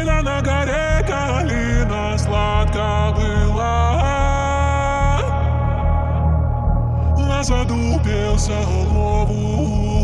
Когда на горе калина сладко была. Задупился ловушка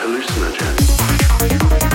hallucinogen.